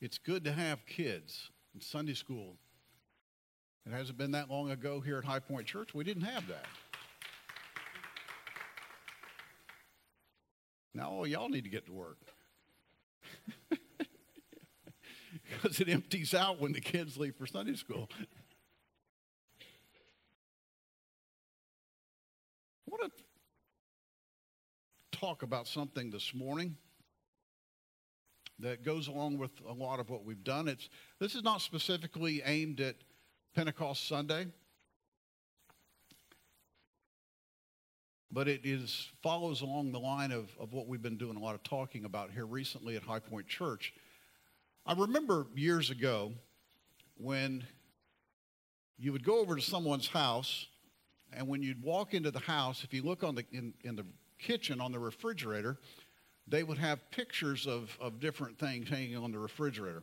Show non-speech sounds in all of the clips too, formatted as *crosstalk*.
it's good to have kids in Sunday school. It hasn't been that long ago here at High Point Church, we didn't have that. Now, all y'all need to get to work. *laughs* because it empties out when the kids leave for Sunday school. I want to talk about something this morning that goes along with a lot of what we've done. It's this is not specifically aimed at Pentecost Sunday, but it is follows along the line of, of what we've been doing a lot of talking about here recently at High Point Church. I remember years ago when you would go over to someone's house, and when you'd walk into the house, if you look on the in, in the kitchen on the refrigerator, they would have pictures of, of different things hanging on the refrigerator.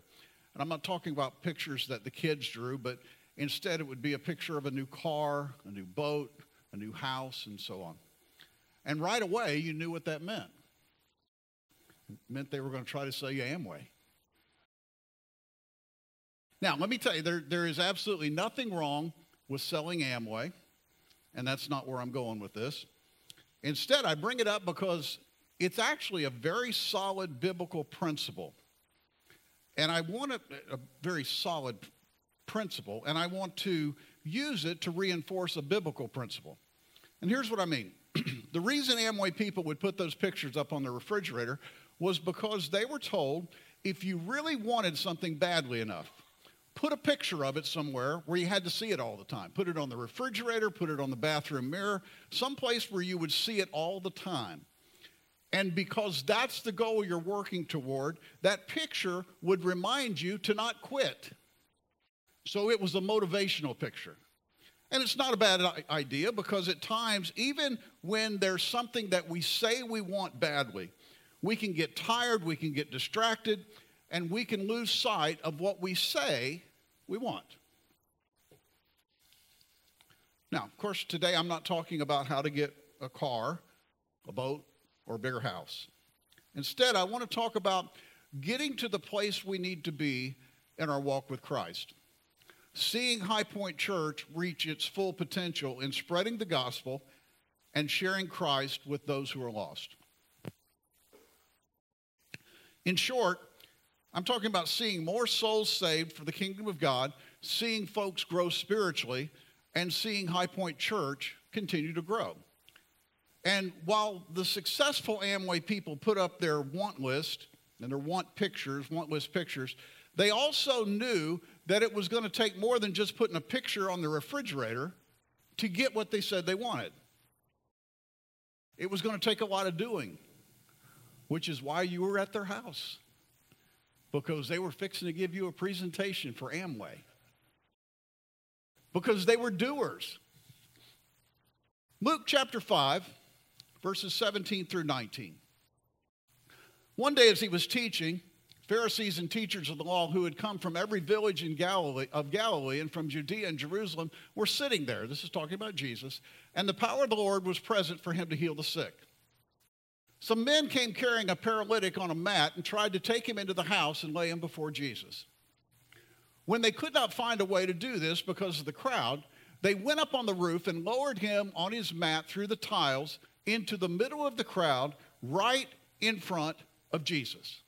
And I'm not talking about pictures that the kids drew, but instead it would be a picture of a new car, a new boat, a new house, and so on. And right away, you knew what that meant. It meant they were going to try to sell you Amway. Now, let me tell you, there, there is absolutely nothing wrong with selling Amway, and that's not where I'm going with this. Instead, I bring it up because it's actually a very solid biblical principle. And I want a, a very solid principle, and I want to use it to reinforce a biblical principle. And here's what I mean *clears throat* the reason Amway people would put those pictures up on the refrigerator was because they were told if you really wanted something badly enough, put a picture of it somewhere where you had to see it all the time. Put it on the refrigerator, put it on the bathroom mirror, someplace where you would see it all the time. And because that's the goal you're working toward, that picture would remind you to not quit. So it was a motivational picture. And it's not a bad idea because at times, even when there's something that we say we want badly, we can get tired, we can get distracted, and we can lose sight of what we say we want. Now, of course, today I'm not talking about how to get a car, a boat, or a bigger house. Instead, I want to talk about getting to the place we need to be in our walk with Christ. Seeing High Point Church reach its full potential in spreading the gospel and sharing Christ with those who are lost. In short, I'm talking about seeing more souls saved for the kingdom of God, seeing folks grow spiritually, and seeing High Point Church continue to grow. And while the successful Amway people put up their want list and their want pictures, want list pictures, they also knew that it was going to take more than just putting a picture on the refrigerator to get what they said they wanted. It was going to take a lot of doing, which is why you were at their house because they were fixing to give you a presentation for Amway. Because they were doers. Luke chapter 5, verses 17 through 19. One day, as he was teaching, Pharisees and teachers of the law who had come from every village in Galilee, of Galilee and from Judea and Jerusalem were sitting there. This is talking about Jesus. And the power of the Lord was present for him to heal the sick. Some men came carrying a paralytic on a mat and tried to take him into the house and lay him before Jesus. When they could not find a way to do this because of the crowd, they went up on the roof and lowered him on his mat through the tiles into the middle of the crowd, right in front of Jesus.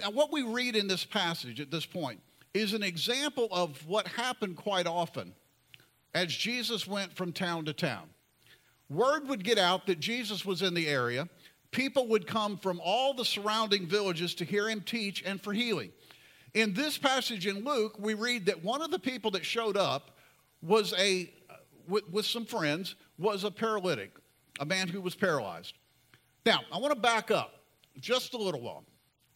Now, what we read in this passage at this point is an example of what happened quite often as Jesus went from town to town. Word would get out that Jesus was in the area. People would come from all the surrounding villages to hear him teach and for healing. In this passage in Luke, we read that one of the people that showed up was a, with, with some friends, was a paralytic, a man who was paralyzed. Now, I want to back up just a little while.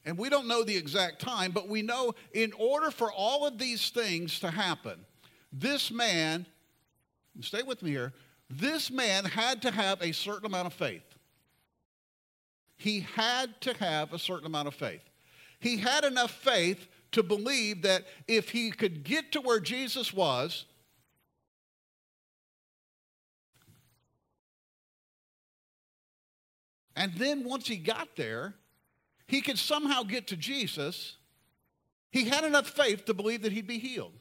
And we don't know the exact time, but we know in order for all of these things to happen, this man, stay with me here, this man had to have a certain amount of faith. He had to have a certain amount of faith. He had enough faith to believe that if he could get to where Jesus was, and then once he got there, he could somehow get to Jesus, he had enough faith to believe that he'd be healed.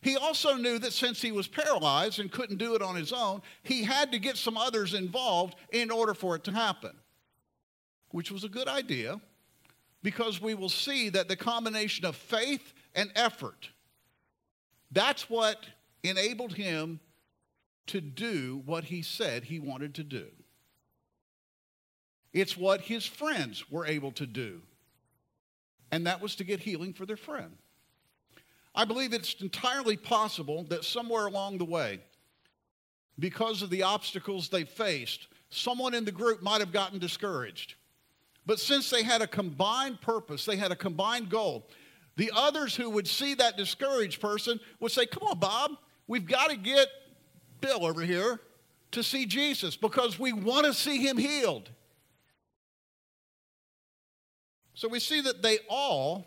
He also knew that since he was paralyzed and couldn't do it on his own, he had to get some others involved in order for it to happen, which was a good idea because we will see that the combination of faith and effort that's what enabled him to do what he said he wanted to do. It's what his friends were able to do, and that was to get healing for their friend. I believe it's entirely possible that somewhere along the way, because of the obstacles they faced, someone in the group might have gotten discouraged. But since they had a combined purpose, they had a combined goal, the others who would see that discouraged person would say, Come on, Bob, we've got to get Bill over here to see Jesus because we want to see him healed. So we see that they all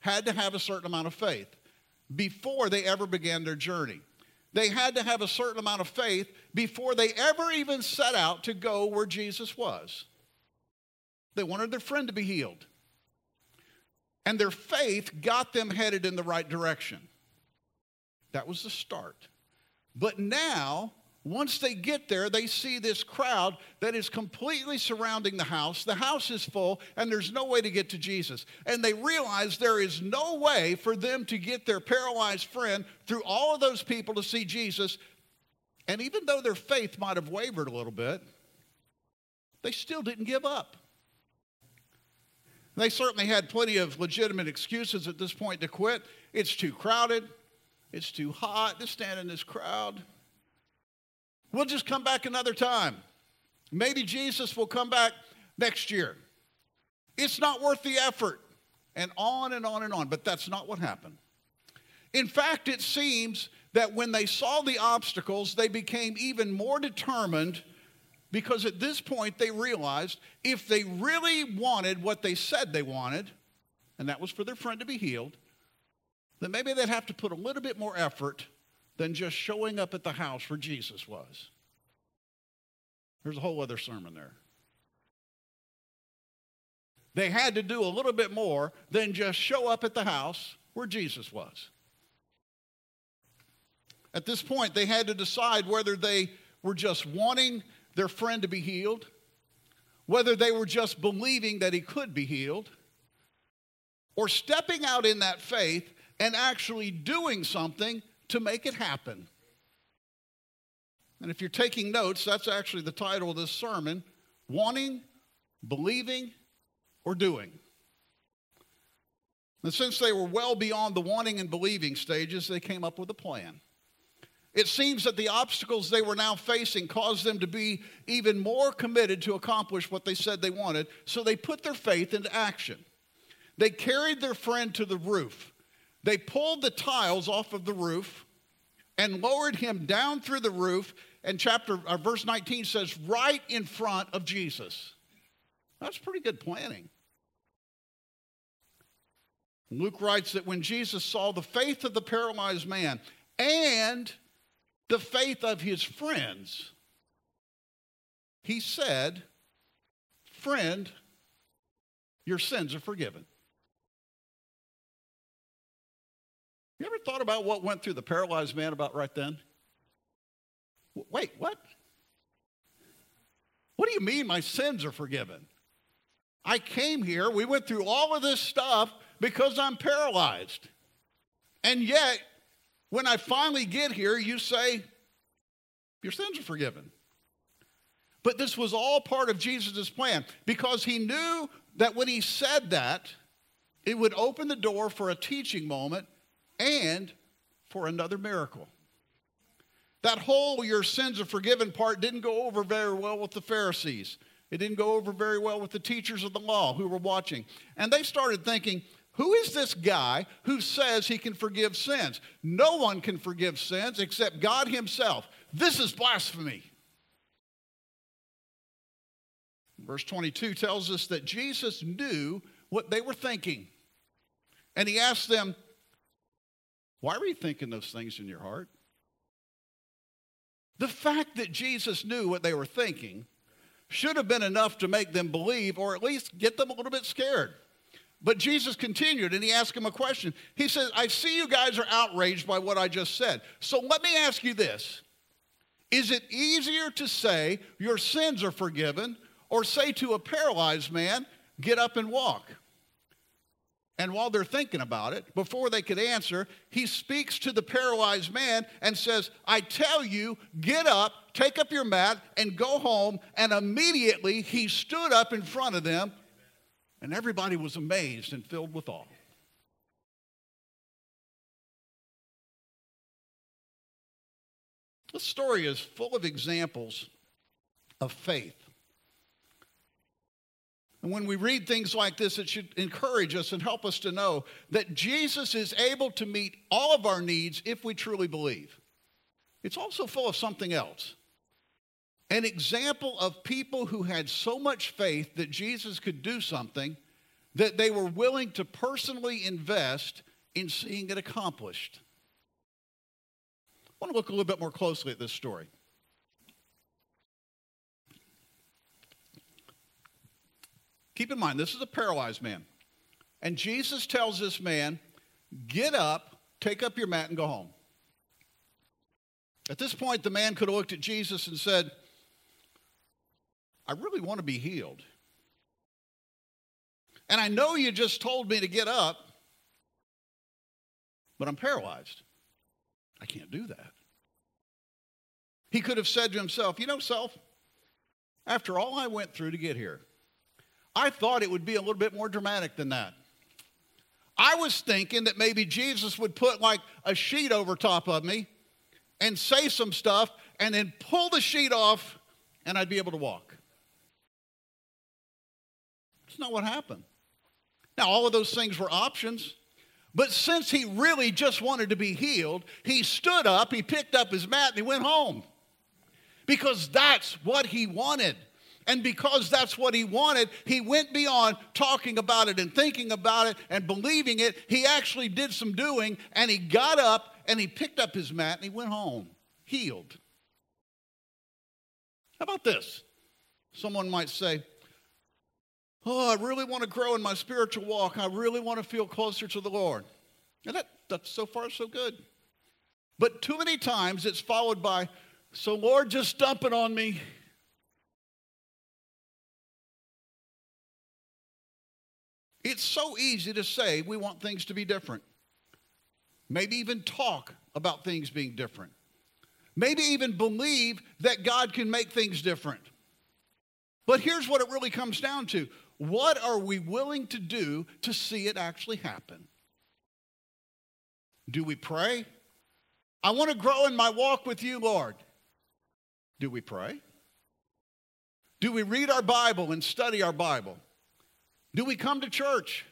had to have a certain amount of faith before they ever began their journey. They had to have a certain amount of faith before they ever even set out to go where Jesus was. They wanted their friend to be healed. And their faith got them headed in the right direction. That was the start. But now, once they get there, they see this crowd that is completely surrounding the house. The house is full, and there's no way to get to Jesus. And they realize there is no way for them to get their paralyzed friend through all of those people to see Jesus. And even though their faith might have wavered a little bit, they still didn't give up. They certainly had plenty of legitimate excuses at this point to quit. It's too crowded. It's too hot to stand in this crowd. We'll just come back another time. Maybe Jesus will come back next year. It's not worth the effort. And on and on and on. But that's not what happened. In fact, it seems that when they saw the obstacles, they became even more determined because at this point they realized if they really wanted what they said they wanted, and that was for their friend to be healed, then maybe they'd have to put a little bit more effort than just showing up at the house where Jesus was. There's a whole other sermon there. They had to do a little bit more than just show up at the house where Jesus was. At this point, they had to decide whether they were just wanting their friend to be healed, whether they were just believing that he could be healed, or stepping out in that faith and actually doing something to make it happen. And if you're taking notes, that's actually the title of this sermon Wanting, Believing, or Doing. And since they were well beyond the wanting and believing stages, they came up with a plan. It seems that the obstacles they were now facing caused them to be even more committed to accomplish what they said they wanted, so they put their faith into action. They carried their friend to the roof. They pulled the tiles off of the roof and lowered him down through the roof. And chapter uh, verse 19 says, right in front of Jesus. That's pretty good planning. Luke writes that when Jesus saw the faith of the paralyzed man and the faith of his friends, he said, Friend, your sins are forgiven. You ever thought about what went through the paralyzed man about right then? Wait, what? What do you mean my sins are forgiven? I came here, we went through all of this stuff because I'm paralyzed. And yet, when I finally get here, you say, Your sins are forgiven. But this was all part of Jesus' plan because he knew that when he said that, it would open the door for a teaching moment and for another miracle. That whole your sins are forgiven part didn't go over very well with the Pharisees. It didn't go over very well with the teachers of the law who were watching. And they started thinking, who is this guy who says he can forgive sins? No one can forgive sins except God Himself. This is blasphemy. Verse 22 tells us that Jesus knew what they were thinking. And He asked them, Why were you thinking those things in your heart? The fact that Jesus knew what they were thinking should have been enough to make them believe or at least get them a little bit scared. But Jesus continued and he asked him a question. He said, I see you guys are outraged by what I just said. So let me ask you this Is it easier to say your sins are forgiven or say to a paralyzed man, get up and walk? And while they're thinking about it, before they could answer, he speaks to the paralyzed man and says, I tell you, get up, take up your mat, and go home. And immediately he stood up in front of them, and everybody was amazed and filled with awe. This story is full of examples of faith and when we read things like this, it should encourage us and help us to know that Jesus is able to meet all of our needs if we truly believe. It's also full of something else. An example of people who had so much faith that Jesus could do something that they were willing to personally invest in seeing it accomplished. I want to look a little bit more closely at this story. Keep in mind, this is a paralyzed man. And Jesus tells this man, Get up, take up your mat, and go home. At this point, the man could have looked at Jesus and said, I really want to be healed. And I know you just told me to get up, but I'm paralyzed. I can't do that. He could have said to himself, You know, self, after all I went through to get here, I thought it would be a little bit more dramatic than that. I was thinking that maybe Jesus would put like a sheet over top of me and say some stuff and then pull the sheet off and I'd be able to walk. It's not what happened. Now, all of those things were options. But since he really just wanted to be healed, he stood up, he picked up his mat, and he went home. Because that's what he wanted. And because that's what he wanted, he went beyond talking about it and thinking about it and believing it. He actually did some doing and he got up and he picked up his mat and he went home, healed. How about this? Someone might say, Oh, I really want to grow in my spiritual walk. I really want to feel closer to the Lord. And that, that's so far so good. But too many times it's followed by, So, Lord, just dump it on me. It's so easy to say we want things to be different. Maybe even talk about things being different. Maybe even believe that God can make things different. But here's what it really comes down to what are we willing to do to see it actually happen? Do we pray? I want to grow in my walk with you, Lord. Do we pray? Do we read our Bible and study our Bible? Do we come to church?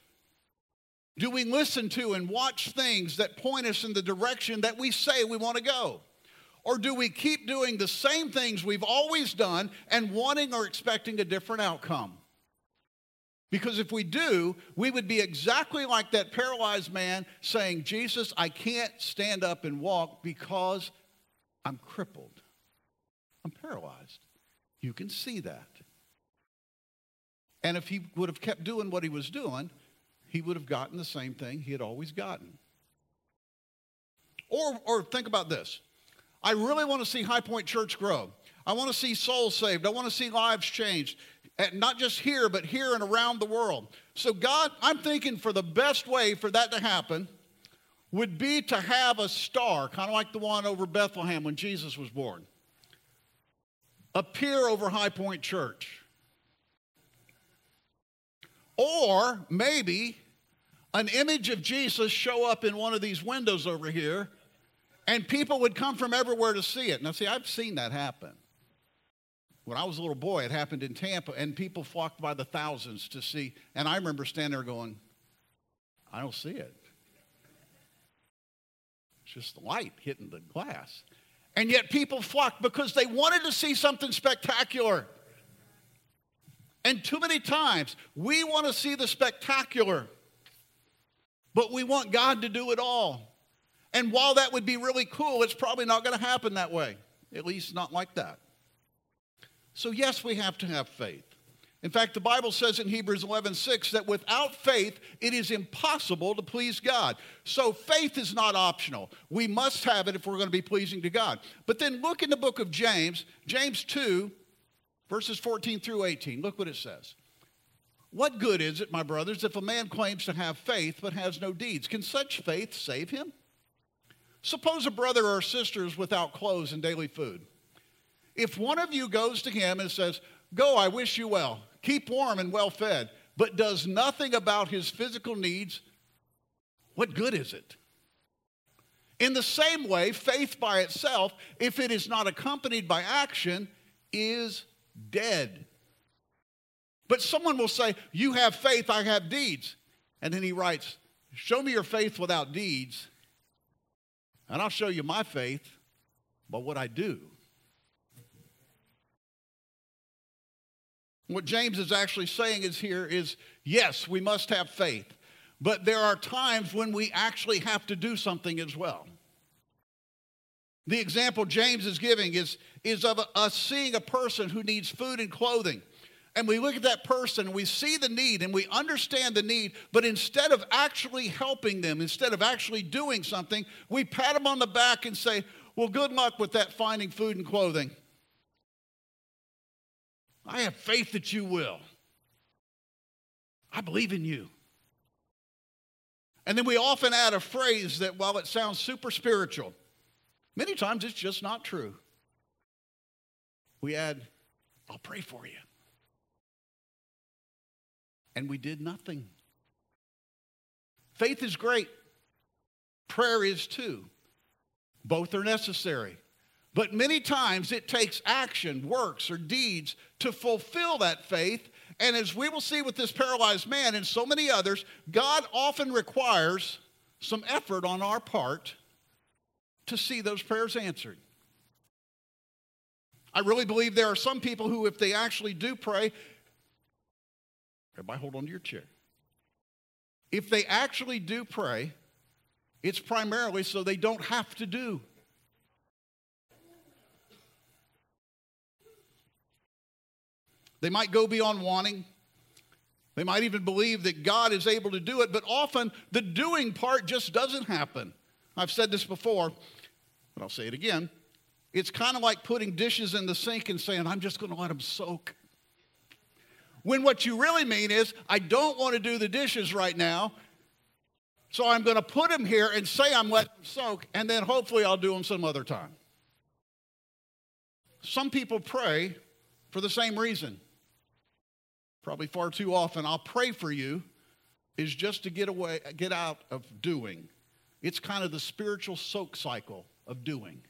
Do we listen to and watch things that point us in the direction that we say we want to go? Or do we keep doing the same things we've always done and wanting or expecting a different outcome? Because if we do, we would be exactly like that paralyzed man saying, Jesus, I can't stand up and walk because I'm crippled. I'm paralyzed. You can see that. And if he would have kept doing what he was doing, he would have gotten the same thing he had always gotten. Or, or think about this I really want to see High Point Church grow. I want to see souls saved. I want to see lives changed, not just here, but here and around the world. So, God, I'm thinking for the best way for that to happen would be to have a star, kind of like the one over Bethlehem when Jesus was born, appear over High Point Church. Or maybe an image of Jesus show up in one of these windows over here, and people would come from everywhere to see it. Now, see, I've seen that happen. When I was a little boy, it happened in Tampa, and people flocked by the thousands to see. And I remember standing there going, I don't see it. It's just the light hitting the glass. And yet people flocked because they wanted to see something spectacular. And too many times we want to see the spectacular, but we want God to do it all. And while that would be really cool, it's probably not going to happen that way, at least not like that. So, yes, we have to have faith. In fact, the Bible says in Hebrews 11 6 that without faith, it is impossible to please God. So, faith is not optional. We must have it if we're going to be pleasing to God. But then look in the book of James, James 2, verses 14 through 18. Look what it says. What good is it, my brothers, if a man claims to have faith but has no deeds? Can such faith save him? Suppose a brother or sister is without clothes and daily food. If one of you goes to him and says, Go, I wish you well, keep warm and well fed, but does nothing about his physical needs, what good is it? In the same way, faith by itself, if it is not accompanied by action, is dead. But someone will say, You have faith, I have deeds. And then he writes, Show me your faith without deeds, and I'll show you my faith by what I do. What James is actually saying is here is yes, we must have faith, but there are times when we actually have to do something as well. The example James is giving is, is of us seeing a person who needs food and clothing. And we look at that person and we see the need and we understand the need, but instead of actually helping them, instead of actually doing something, we pat them on the back and say, Well, good luck with that finding food and clothing. I have faith that you will. I believe in you. And then we often add a phrase that, while it sounds super spiritual, many times it's just not true. We add, I'll pray for you. And we did nothing. Faith is great, prayer is too. Both are necessary. But many times it takes action, works, or deeds to fulfill that faith. And as we will see with this paralyzed man and so many others, God often requires some effort on our part to see those prayers answered. I really believe there are some people who, if they actually do pray, everybody hold on to your chair. If they actually do pray, it's primarily so they don't have to do They might go beyond wanting. They might even believe that God is able to do it, but often the doing part just doesn't happen. I've said this before, but I'll say it again. It's kind of like putting dishes in the sink and saying, I'm just going to let them soak. When what you really mean is, I don't want to do the dishes right now, so I'm going to put them here and say I'm letting them soak, and then hopefully I'll do them some other time. Some people pray for the same reason probably far too often, I'll pray for you, is just to get away, get out of doing. It's kind of the spiritual soak cycle of doing.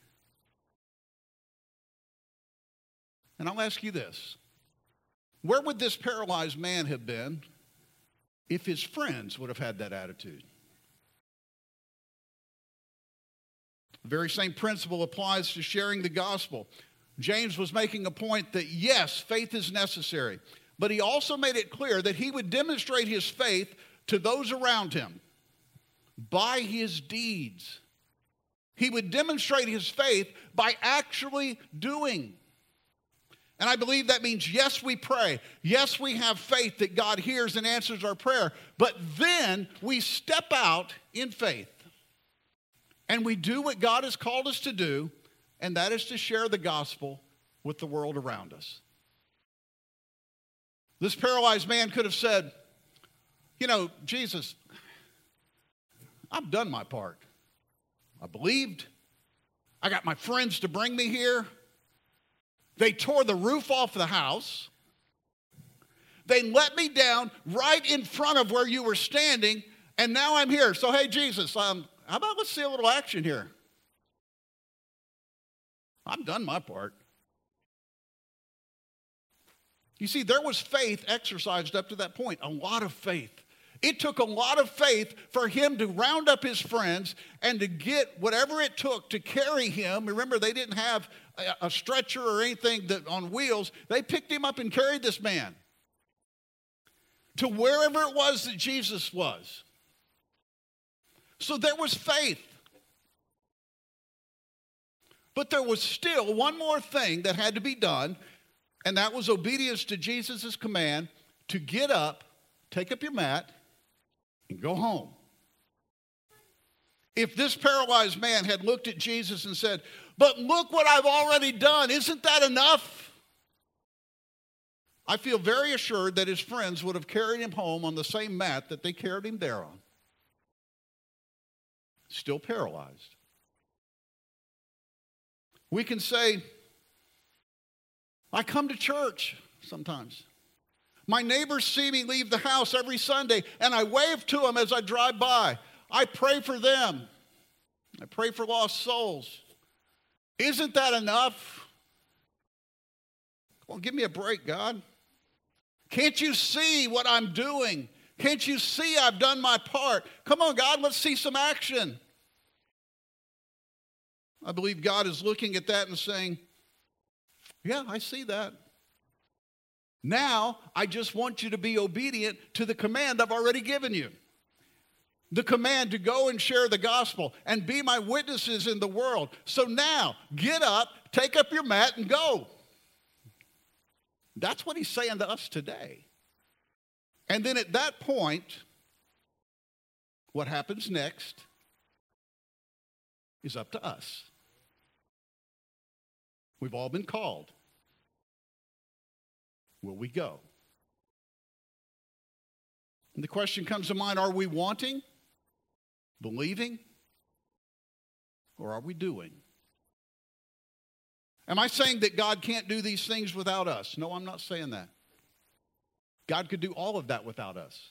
And I'll ask you this where would this paralyzed man have been if his friends would have had that attitude? The very same principle applies to sharing the gospel. James was making a point that yes, faith is necessary. But he also made it clear that he would demonstrate his faith to those around him by his deeds. He would demonstrate his faith by actually doing. And I believe that means yes, we pray. Yes, we have faith that God hears and answers our prayer. But then we step out in faith and we do what God has called us to do, and that is to share the gospel with the world around us. This paralyzed man could have said, You know, Jesus, I've done my part. I believed. I got my friends to bring me here. They tore the roof off the house. They let me down right in front of where you were standing, and now I'm here. So, hey, Jesus, um, how about let's see a little action here? I've done my part. You see, there was faith exercised up to that point, a lot of faith. It took a lot of faith for him to round up his friends and to get whatever it took to carry him. Remember, they didn't have a stretcher or anything that, on wheels. They picked him up and carried this man to wherever it was that Jesus was. So there was faith. But there was still one more thing that had to be done, And that was obedience to Jesus' command to get up, take up your mat, and go home. If this paralyzed man had looked at Jesus and said, But look what I've already done, isn't that enough? I feel very assured that his friends would have carried him home on the same mat that they carried him there on. Still paralyzed. We can say, I come to church sometimes. My neighbors see me leave the house every Sunday, and I wave to them as I drive by. I pray for them. I pray for lost souls. Isn't that enough? Well, give me a break, God. Can't you see what I'm doing? Can't you see I've done my part? Come on, God, let's see some action. I believe God is looking at that and saying, Yeah, I see that. Now, I just want you to be obedient to the command I've already given you. The command to go and share the gospel and be my witnesses in the world. So now, get up, take up your mat, and go. That's what he's saying to us today. And then at that point, what happens next is up to us. We've all been called. Will we go? And the question comes to mind are we wanting, believing, or are we doing? Am I saying that God can't do these things without us? No, I'm not saying that. God could do all of that without us.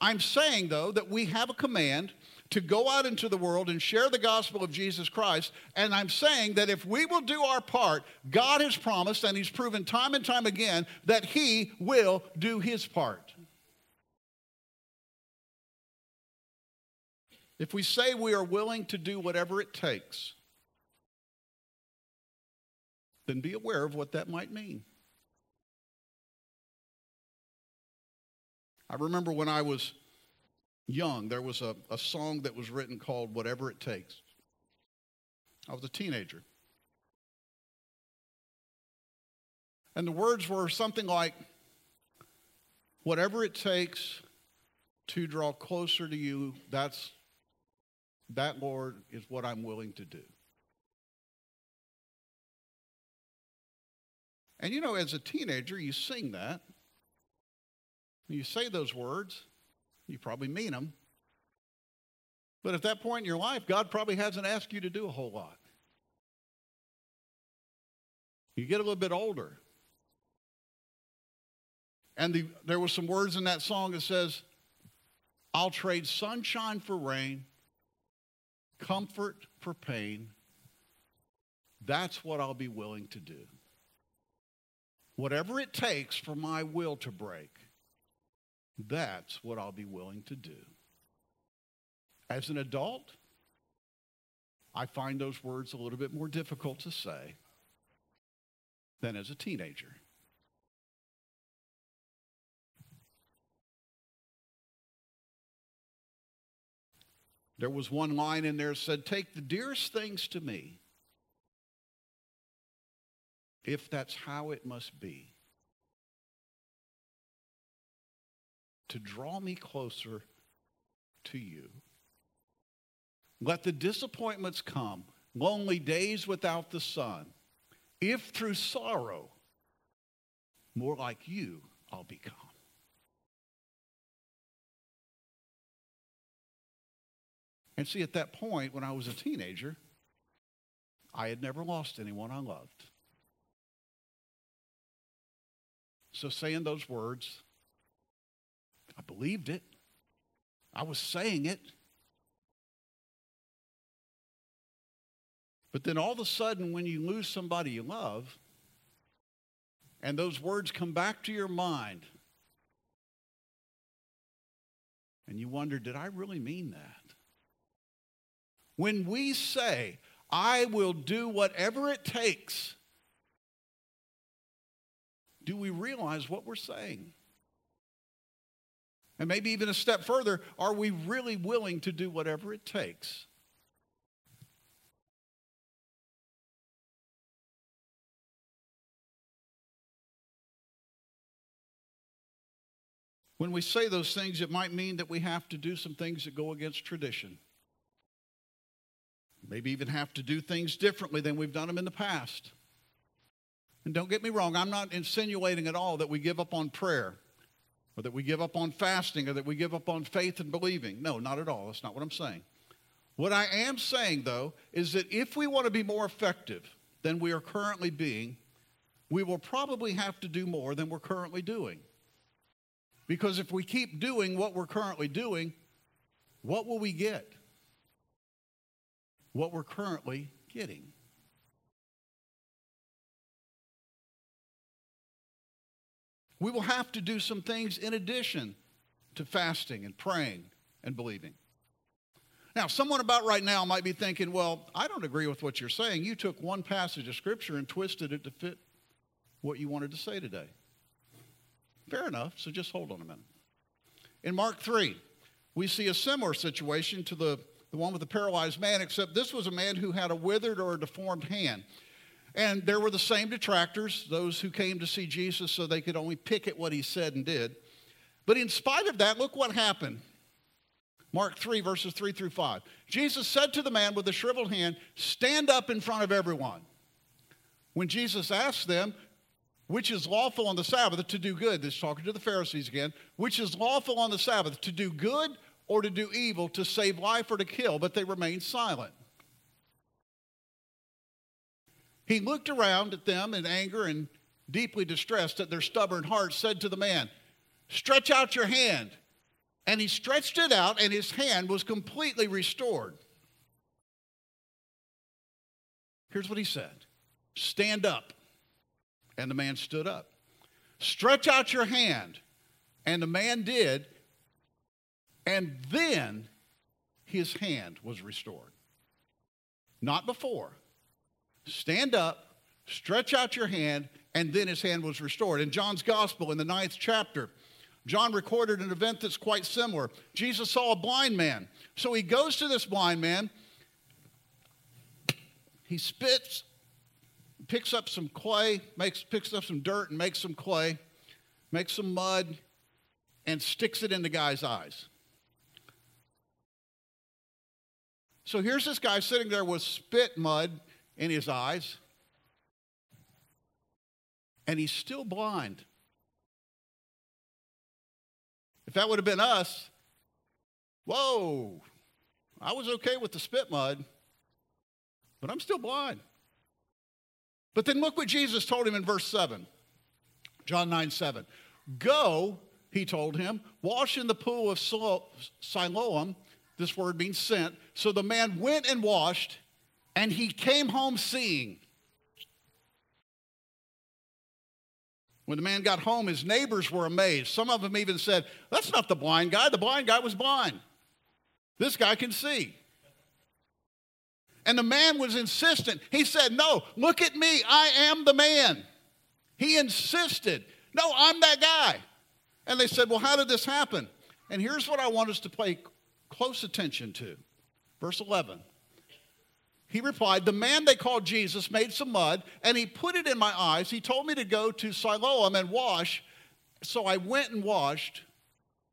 I'm saying, though, that we have a command to go out into the world and share the gospel of Jesus Christ. And I'm saying that if we will do our part, God has promised, and He's proven time and time again, that He will do His part. If we say we are willing to do whatever it takes, then be aware of what that might mean. I remember when I was young, there was a, a song that was written called Whatever It Takes. I was a teenager. And the words were something like, Whatever it takes to draw closer to you, that's that, Lord, is what I'm willing to do. And you know, as a teenager, you sing that. You say those words, you probably mean them. But at that point in your life, God probably hasn't asked you to do a whole lot. You get a little bit older. And the, there were some words in that song that says, I'll trade sunshine for rain, comfort for pain. That's what I'll be willing to do. Whatever it takes for my will to break, that's what I'll be willing to do. As an adult, I find those words a little bit more difficult to say than as a teenager. There was one line in there that said, Take the dearest things to me, if that's how it must be. To draw me closer to you. Let the disappointments come, lonely days without the sun. If through sorrow, more like you I'll become. And see, at that point, when I was a teenager, I had never lost anyone I loved. So saying those words I believed it. I was saying it. But then all of a sudden, when you lose somebody you love, and those words come back to your mind, and you wonder, did I really mean that? When we say, I will do whatever it takes, do we realize what we're saying? And maybe even a step further, are we really willing to do whatever it takes? When we say those things, it might mean that we have to do some things that go against tradition. Maybe even have to do things differently than we've done them in the past. And don't get me wrong, I'm not insinuating at all that we give up on prayer or that we give up on fasting or that we give up on faith and believing. No, not at all. That's not what I'm saying. What I am saying, though, is that if we want to be more effective than we are currently being, we will probably have to do more than we're currently doing. Because if we keep doing what we're currently doing, what will we get? What we're currently getting. We will have to do some things in addition to fasting and praying and believing. Now, someone about right now might be thinking, well, I don't agree with what you're saying. You took one passage of Scripture and twisted it to fit what you wanted to say today. Fair enough, so just hold on a minute. In Mark 3, we see a similar situation to the, the one with the paralyzed man, except this was a man who had a withered or a deformed hand. And there were the same detractors, those who came to see Jesus so they could only pick at what he said and did. But in spite of that, look what happened. Mark 3, verses 3 through 5. Jesus said to the man with the shriveled hand, Stand up in front of everyone. When Jesus asked them, which is lawful on the Sabbath to do good. This talking to the Pharisees again. Which is lawful on the Sabbath to do good or to do evil, to save life or to kill? But they remained silent. He looked around at them in anger and deeply distressed at their stubborn hearts, said to the man, Stretch out your hand. And he stretched it out, and his hand was completely restored. Here's what he said Stand up. And the man stood up. Stretch out your hand. And the man did. And then his hand was restored. Not before. Stand up, stretch out your hand, and then his hand was restored. In John's gospel, in the ninth chapter, John recorded an event that's quite similar. Jesus saw a blind man. So he goes to this blind man. He spits picks up some clay, makes, picks up some dirt and makes some clay, makes some mud, and sticks it in the guy's eyes. So here's this guy sitting there with spit mud in his eyes, and he's still blind. If that would have been us, whoa, I was okay with the spit mud, but I'm still blind. But then look what Jesus told him in verse 7, John 9 7. Go, he told him, wash in the pool of Siloam. This word means sent. So the man went and washed, and he came home seeing. When the man got home, his neighbors were amazed. Some of them even said, That's not the blind guy. The blind guy was blind. This guy can see. And the man was insistent. He said, No, look at me. I am the man. He insisted, No, I'm that guy. And they said, Well, how did this happen? And here's what I want us to pay close attention to. Verse 11. He replied, The man they called Jesus made some mud and he put it in my eyes. He told me to go to Siloam and wash. So I went and washed,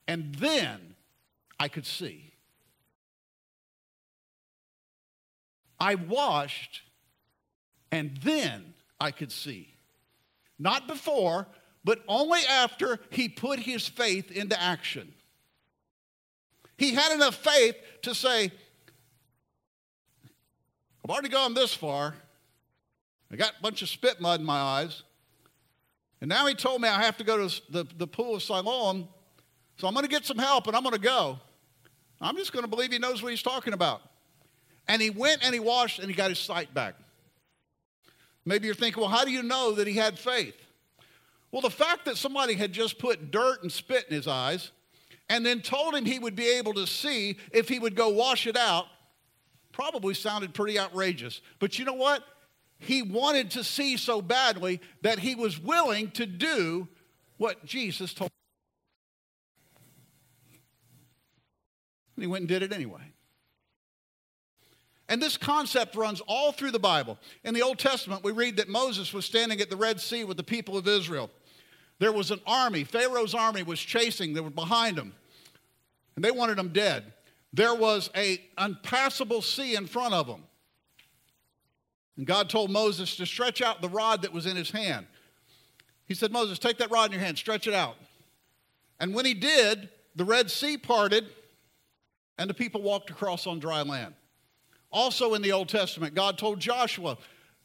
and then I could see. I washed, and then I could see. Not before, but only after he put his faith into action. He had enough faith to say, I've already gone this far. I got a bunch of spit mud in my eyes. And now he told me I have to go to the, the pool of Siloam. So I'm going to get some help and I'm going to go. I'm just going to believe he knows what he's talking about. And he went and he washed and he got his sight back. Maybe you're thinking, well, how do you know that he had faith? Well, the fact that somebody had just put dirt and spit in his eyes and then told him he would be able to see if he would go wash it out probably sounded pretty outrageous. But you know what? He wanted to see so badly that he was willing to do what Jesus told him. And he went and did it anyway. And this concept runs all through the Bible. In the Old Testament, we read that Moses was standing at the Red Sea with the people of Israel. There was an army, Pharaoh's army was chasing, they were behind him, and they wanted him dead. There was a unpassable sea in front of them. And God told Moses to stretch out the rod that was in his hand. He said, Moses, take that rod in your hand, stretch it out. And when he did, the Red Sea parted and the people walked across on dry land. Also in the Old Testament, God told Joshua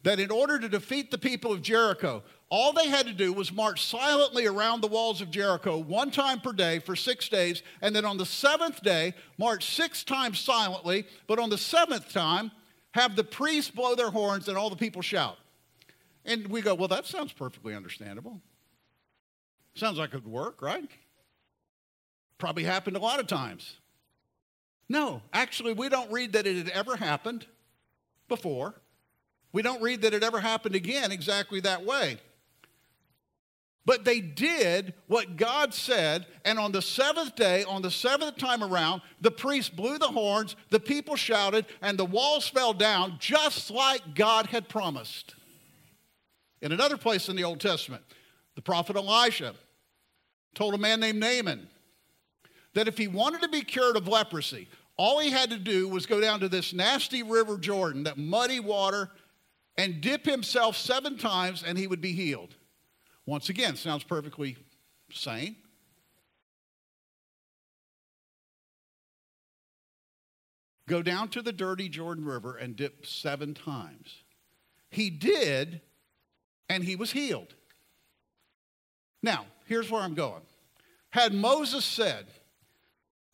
that in order to defeat the people of Jericho, all they had to do was march silently around the walls of Jericho one time per day for six days, and then on the seventh day, march six times silently, but on the seventh time, have the priests blow their horns and all the people shout. And we go, well, that sounds perfectly understandable. Sounds like it would work, right? Probably happened a lot of times. No, actually, we don't read that it had ever happened before. We don't read that it ever happened again exactly that way. But they did what God said, and on the seventh day, on the seventh time around, the priest blew the horns, the people shouted, and the walls fell down just like God had promised. In another place in the Old Testament, the prophet Elisha told a man named Naaman that if he wanted to be cured of leprosy, all he had to do was go down to this nasty river Jordan, that muddy water, and dip himself seven times, and he would be healed. Once again, sounds perfectly sane. Go down to the dirty Jordan River and dip seven times. He did, and he was healed. Now, here's where I'm going. Had Moses said,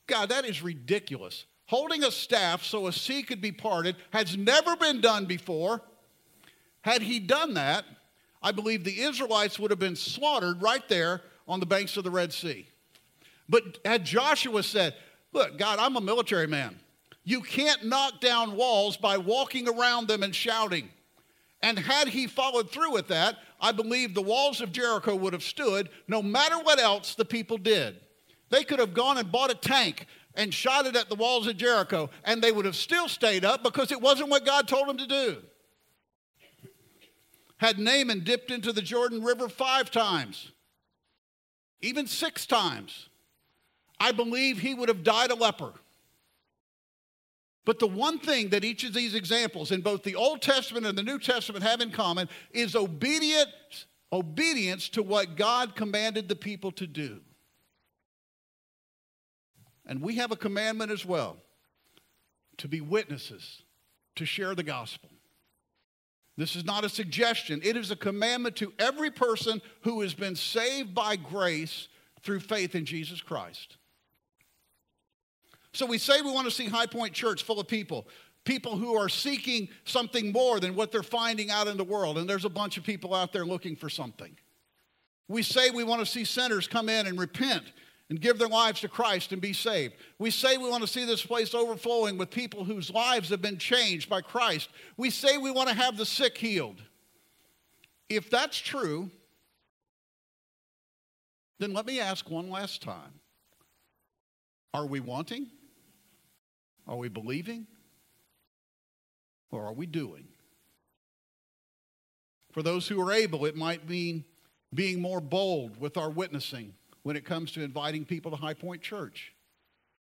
God, that is ridiculous. Holding a staff so a sea could be parted has never been done before. Had he done that, I believe the Israelites would have been slaughtered right there on the banks of the Red Sea. But had Joshua said, Look, God, I'm a military man. You can't knock down walls by walking around them and shouting. And had he followed through with that, I believe the walls of Jericho would have stood no matter what else the people did. They could have gone and bought a tank and shot it at the walls of Jericho, and they would have still stayed up because it wasn't what God told them to do had Naaman dipped into the Jordan River five times, even six times, I believe he would have died a leper. But the one thing that each of these examples in both the Old Testament and the New Testament have in common is obedience, obedience to what God commanded the people to do. And we have a commandment as well to be witnesses, to share the gospel. This is not a suggestion. It is a commandment to every person who has been saved by grace through faith in Jesus Christ. So we say we want to see High Point Church full of people, people who are seeking something more than what they're finding out in the world. And there's a bunch of people out there looking for something. We say we want to see sinners come in and repent and give their lives to Christ and be saved. We say we want to see this place overflowing with people whose lives have been changed by Christ. We say we want to have the sick healed. If that's true, then let me ask one last time Are we wanting? Are we believing? Or are we doing? For those who are able, it might mean being more bold with our witnessing when it comes to inviting people to High Point Church.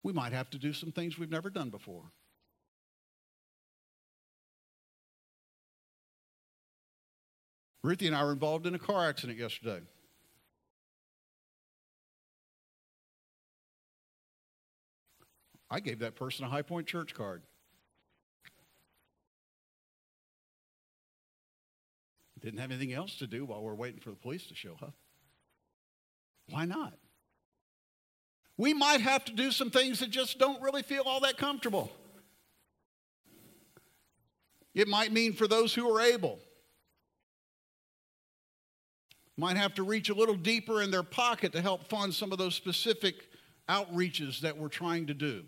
We might have to do some things we've never done before. Ruthie and I were involved in a car accident yesterday. I gave that person a High Point Church card. Didn't have anything else to do while we're waiting for the police to show up. Why not? We might have to do some things that just don't really feel all that comfortable. It might mean for those who are able, might have to reach a little deeper in their pocket to help fund some of those specific outreaches that we're trying to do.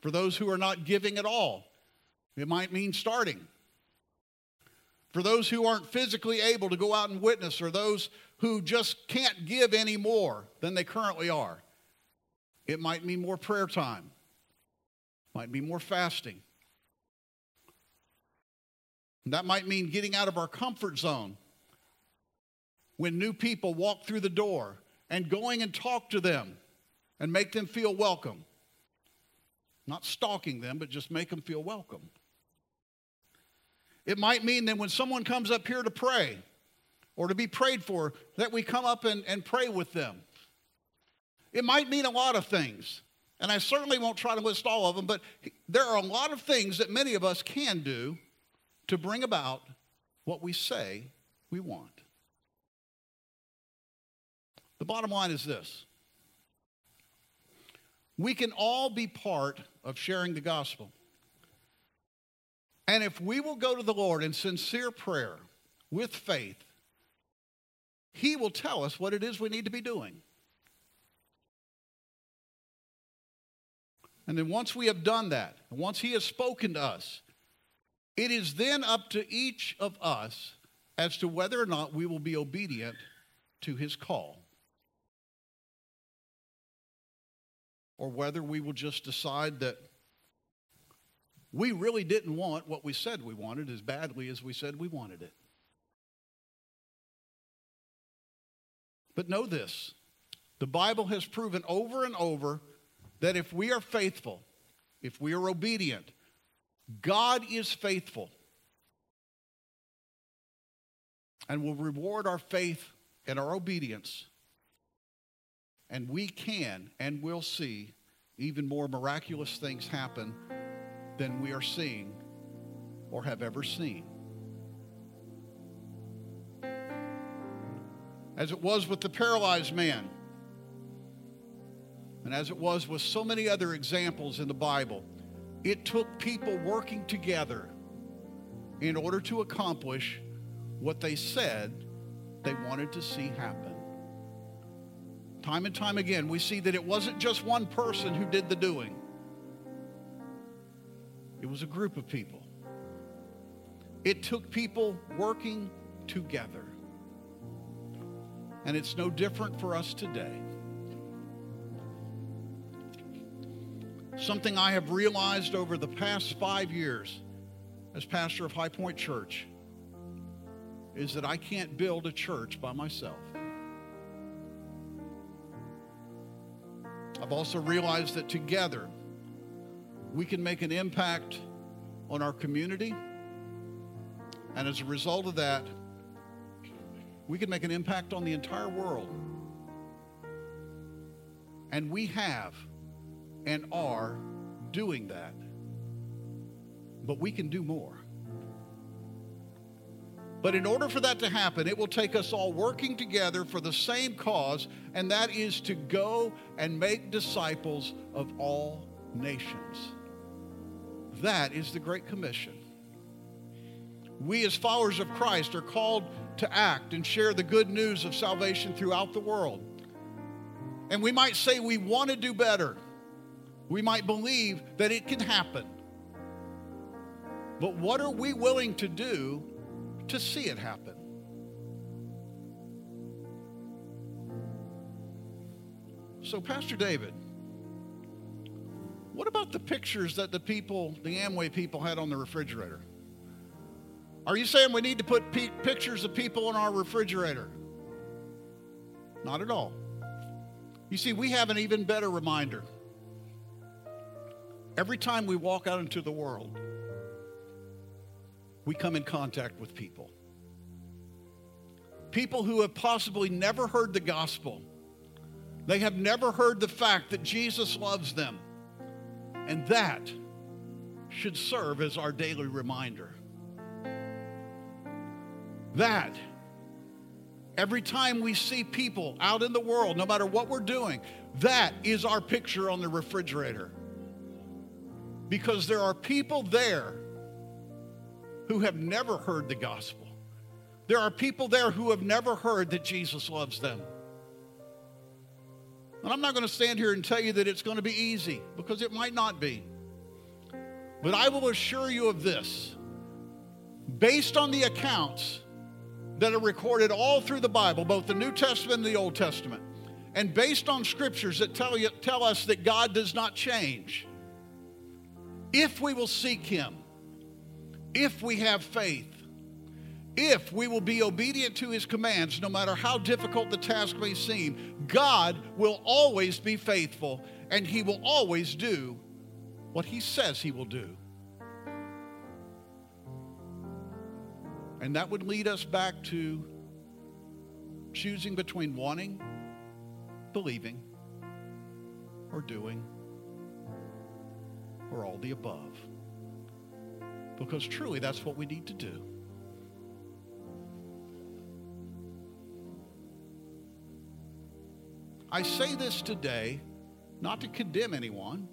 For those who are not giving at all, it might mean starting. For those who aren't physically able to go out and witness, or those who just can't give any more than they currently are. It might mean more prayer time, might be more fasting. And that might mean getting out of our comfort zone when new people walk through the door and going and talk to them and make them feel welcome. Not stalking them, but just make them feel welcome. It might mean that when someone comes up here to pray or to be prayed for, that we come up and, and pray with them. It might mean a lot of things. And I certainly won't try to list all of them, but there are a lot of things that many of us can do to bring about what we say we want. The bottom line is this we can all be part of sharing the gospel. And if we will go to the Lord in sincere prayer with faith, He will tell us what it is we need to be doing. And then once we have done that, once He has spoken to us, it is then up to each of us as to whether or not we will be obedient to His call. Or whether we will just decide that we really didn't want what we said we wanted as badly as we said we wanted it. But know this the Bible has proven over and over that if we are faithful, if we are obedient, God is faithful and will reward our faith and our obedience. And we can and will see even more miraculous things happen than we are seeing or have ever seen. As it was with the paralyzed man, and as it was with so many other examples in the Bible, it took people working together in order to accomplish what they said they wanted to see happen. Time and time again, we see that it wasn't just one person who did the doing, it was a group of people. It took people working together. And it's no different for us today. Something I have realized over the past five years as pastor of High Point Church is that I can't build a church by myself. I've also realized that together we can make an impact on our community. And as a result of that, we can make an impact on the entire world. And we have and are doing that. But we can do more. But in order for that to happen, it will take us all working together for the same cause, and that is to go and make disciples of all nations. That is the Great Commission. We, as followers of Christ, are called to act and share the good news of salvation throughout the world. And we might say we want to do better. We might believe that it can happen. But what are we willing to do to see it happen? So, Pastor David, what about the pictures that the people, the Amway people, had on the refrigerator? Are you saying we need to put pictures of people in our refrigerator? Not at all. You see, we have an even better reminder. Every time we walk out into the world, we come in contact with people. People who have possibly never heard the gospel. They have never heard the fact that Jesus loves them. And that should serve as our daily reminder. That every time we see people out in the world, no matter what we're doing, that is our picture on the refrigerator because there are people there who have never heard the gospel. There are people there who have never heard that Jesus loves them. And I'm not going to stand here and tell you that it's going to be easy because it might not be. But I will assure you of this based on the accounts that are recorded all through the Bible, both the New Testament and the Old Testament, and based on scriptures that tell, you, tell us that God does not change, if we will seek Him, if we have faith, if we will be obedient to his commands, no matter how difficult the task may seem, God will always be faithful and he will always do what he says he will do. And that would lead us back to choosing between wanting, believing, or doing, or all the above. Because truly, that's what we need to do. I say this today not to condemn anyone.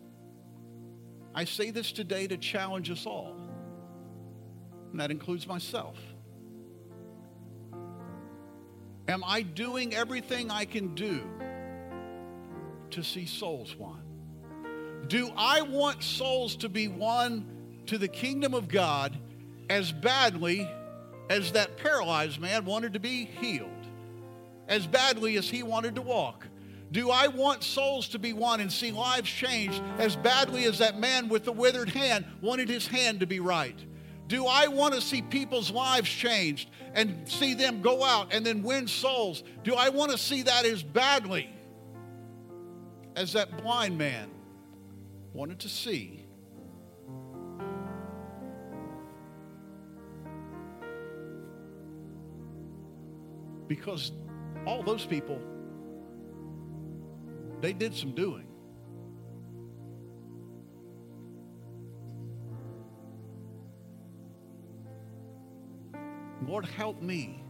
I say this today to challenge us all. And that includes myself. Am I doing everything I can do to see souls won? Do I want souls to be won to the kingdom of God as badly as that paralyzed man wanted to be healed, as badly as he wanted to walk? Do I want souls to be won and see lives changed as badly as that man with the withered hand wanted his hand to be right? Do I want to see people's lives changed and see them go out and then win souls? Do I want to see that as badly as that blind man wanted to see? Because all those people they did some doing. Lord, help me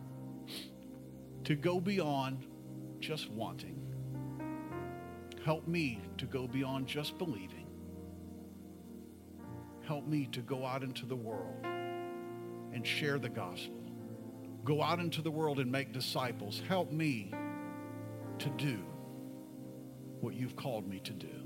to go beyond just wanting. Help me to go beyond just believing. Help me to go out into the world and share the gospel. Go out into the world and make disciples. Help me to do what you've called me to do.